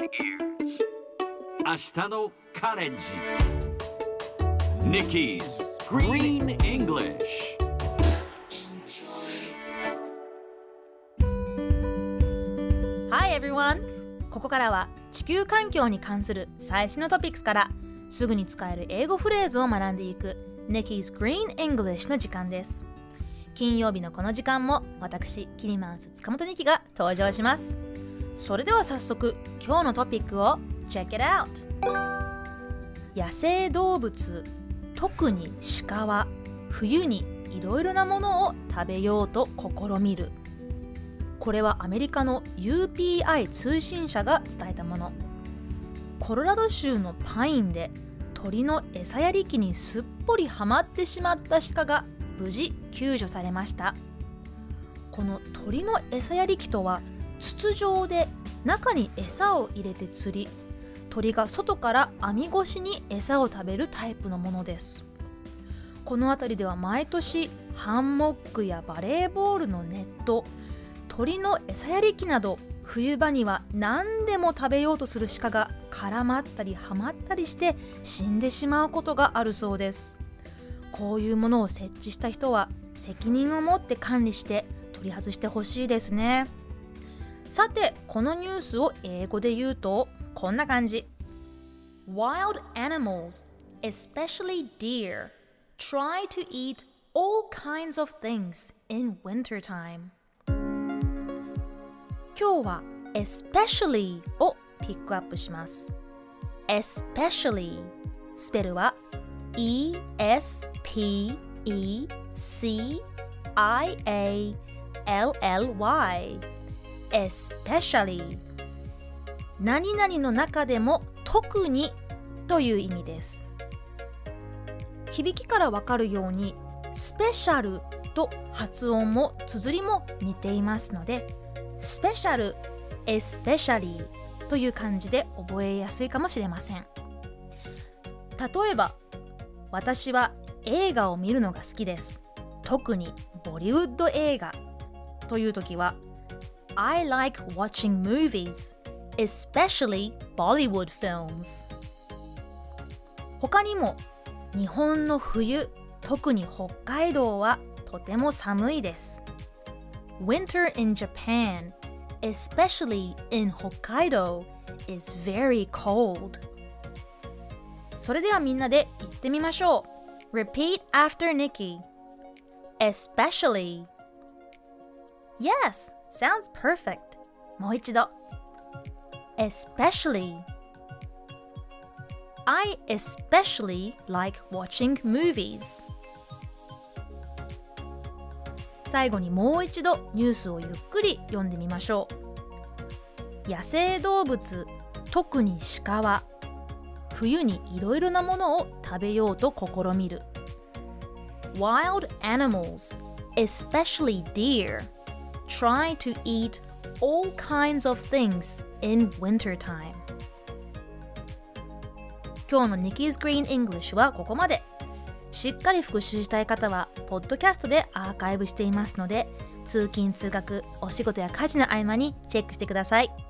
明日のカレッジ。Nikki's Green English Hi everyone! ここからは地球環境に関する最新のトピックスからすぐに使える英語フレーズを学んでいく Nikki's Green English の時間です。金曜日のこの時間も私キリマンス塚本ニキが登場します。それでは早速今日のトピックを Check it out! 野生動物特に鹿は冬にいろいろなものを食べようと試みる。これはアメリカの UPI 通信社が伝えたもの。コロラド州のパインで鳥の餌やり機にすっぽりはまってしまった鹿が無事救助されました。この鳥の餌やり機とは筒状で中に餌を入れて釣り鳥が外から網越しに餌を食べるタイプのものです。この辺りでは毎年ハンモックやバレーボールのネット鳥の餌やり機など冬場には何でも食べようとする鹿が絡まったりはまったりして死んでしまうことがあるそうです。こういうものを設置した人は責任を持って管理して取り外してほしいですね。さてこのニュースを英語で言うとこんな感じ Wild animals, especially deer, try to eat all kinds of things in wintertime 今日は especially をピックアップします especially スペルは E-S-P-E-C-I-A-L-L-Y especially. 何々の中でも特にという意味です。響きからわかるようにスペシャルと発音も綴りも似ていますのでスペシャル especially という感じで覚えやすいかもしれません。例えば私は映画を見るのが好きです。特にボリウッド映画という時は I like watching movies especially Bollywood films 他にも日本の冬特に北海道はとても寒いです Winter in Japan especially in Hokkaido is very cold それではみんなで言ってみましょう Repeat after Nikki especially Yes, sounds perfect もう一度 especially I especially like watching movies 最後にもう一度ニュースをゆっくり読んでみましょう野生動物特に鹿は冬にいろいろなものを食べようと試みる Wild animals, especially deer, try to eat all kinds of things in wintertime 今日の Nikki's Green English はここまで。しっかり復習したい方はポッドキャストでアーカイブしていますので通勤通学お仕事や家事の合間にチェックしてください。